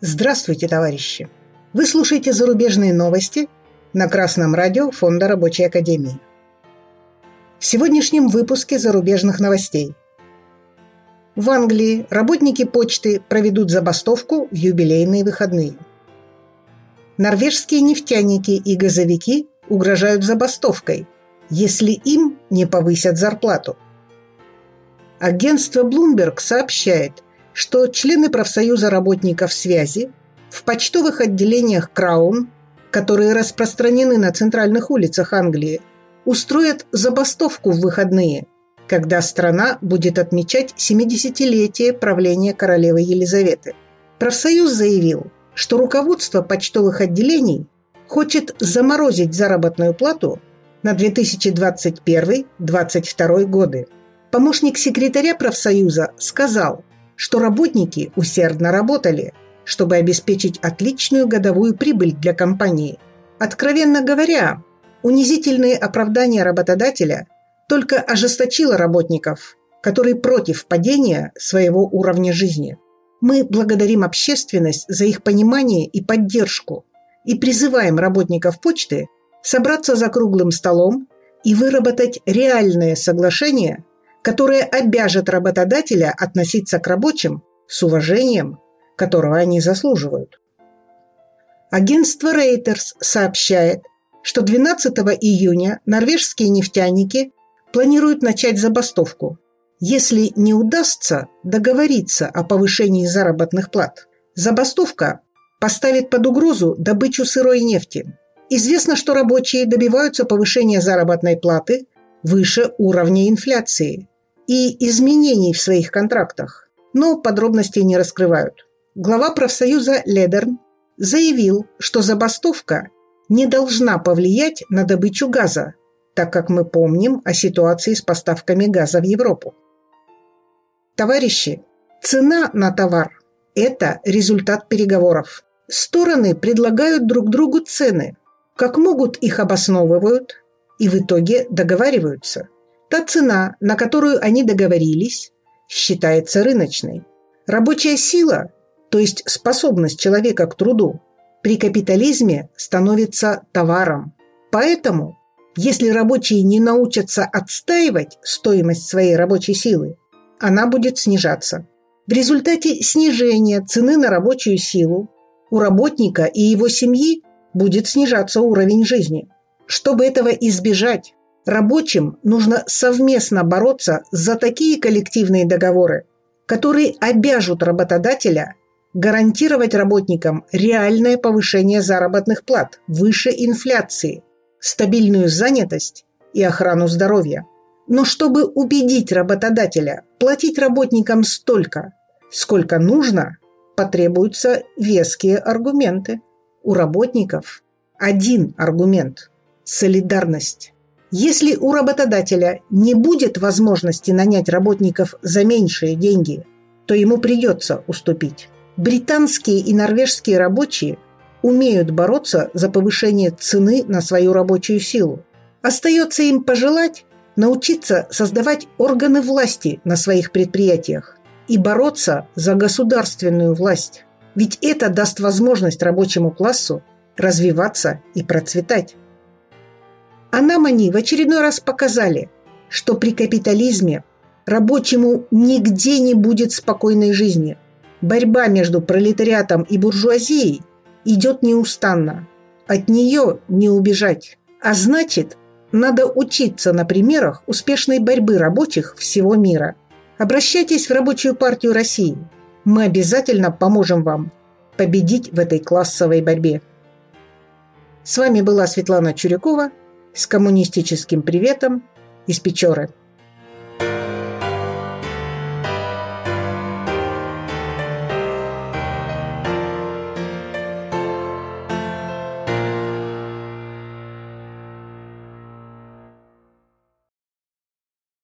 Здравствуйте, товарищи! Вы слушаете зарубежные новости на Красном радио Фонда Рабочей Академии. В сегодняшнем выпуске зарубежных новостей. В Англии работники почты проведут забастовку в юбилейные выходные. Норвежские нефтяники и газовики угрожают забастовкой, если им не повысят зарплату. Агентство Bloomberg сообщает – что члены профсоюза работников связи в почтовых отделениях Краун, которые распространены на центральных улицах Англии, устроят забастовку в выходные, когда страна будет отмечать 70-летие правления королевы Елизаветы. Профсоюз заявил, что руководство почтовых отделений хочет заморозить заработную плату на 2021-2022 годы. Помощник секретаря профсоюза сказал, что работники усердно работали, чтобы обеспечить отличную годовую прибыль для компании. Откровенно говоря, унизительные оправдания работодателя только ожесточило работников, которые против падения своего уровня жизни. Мы благодарим общественность за их понимание и поддержку и призываем работников почты собраться за круглым столом и выработать реальное соглашение которое обяжет работодателя относиться к рабочим с уважением, которого они заслуживают. Агентство Reuters сообщает, что 12 июня норвежские нефтяники планируют начать забастовку, если не удастся договориться о повышении заработных плат. Забастовка поставит под угрозу добычу сырой нефти. Известно, что рабочие добиваются повышения заработной платы выше уровня инфляции и изменений в своих контрактах, но подробностей не раскрывают. Глава профсоюза Ледерн заявил, что забастовка не должна повлиять на добычу газа, так как мы помним о ситуации с поставками газа в Европу. Товарищи, цена на товар – это результат переговоров. Стороны предлагают друг другу цены, как могут их обосновывают и в итоге договариваются – Та цена, на которую они договорились, считается рыночной. Рабочая сила, то есть способность человека к труду, при капитализме становится товаром. Поэтому, если рабочие не научатся отстаивать стоимость своей рабочей силы, она будет снижаться. В результате снижения цены на рабочую силу у работника и его семьи будет снижаться уровень жизни. Чтобы этого избежать, Рабочим нужно совместно бороться за такие коллективные договоры, которые обяжут работодателя гарантировать работникам реальное повышение заработных плат выше инфляции, стабильную занятость и охрану здоровья. Но чтобы убедить работодателя платить работникам столько, сколько нужно, потребуются веские аргументы. У работников один аргумент – солидарность. Если у работодателя не будет возможности нанять работников за меньшие деньги, то ему придется уступить. Британские и норвежские рабочие умеют бороться за повышение цены на свою рабочую силу. Остается им пожелать научиться создавать органы власти на своих предприятиях и бороться за государственную власть. Ведь это даст возможность рабочему классу развиваться и процветать. А нам они в очередной раз показали, что при капитализме рабочему нигде не будет спокойной жизни. Борьба между пролетариатом и буржуазией идет неустанно. От нее не убежать. А значит, надо учиться на примерах успешной борьбы рабочих всего мира. Обращайтесь в Рабочую партию России. Мы обязательно поможем вам победить в этой классовой борьбе. С вами была Светлана Чурякова – с коммунистическим приветом из Печоры.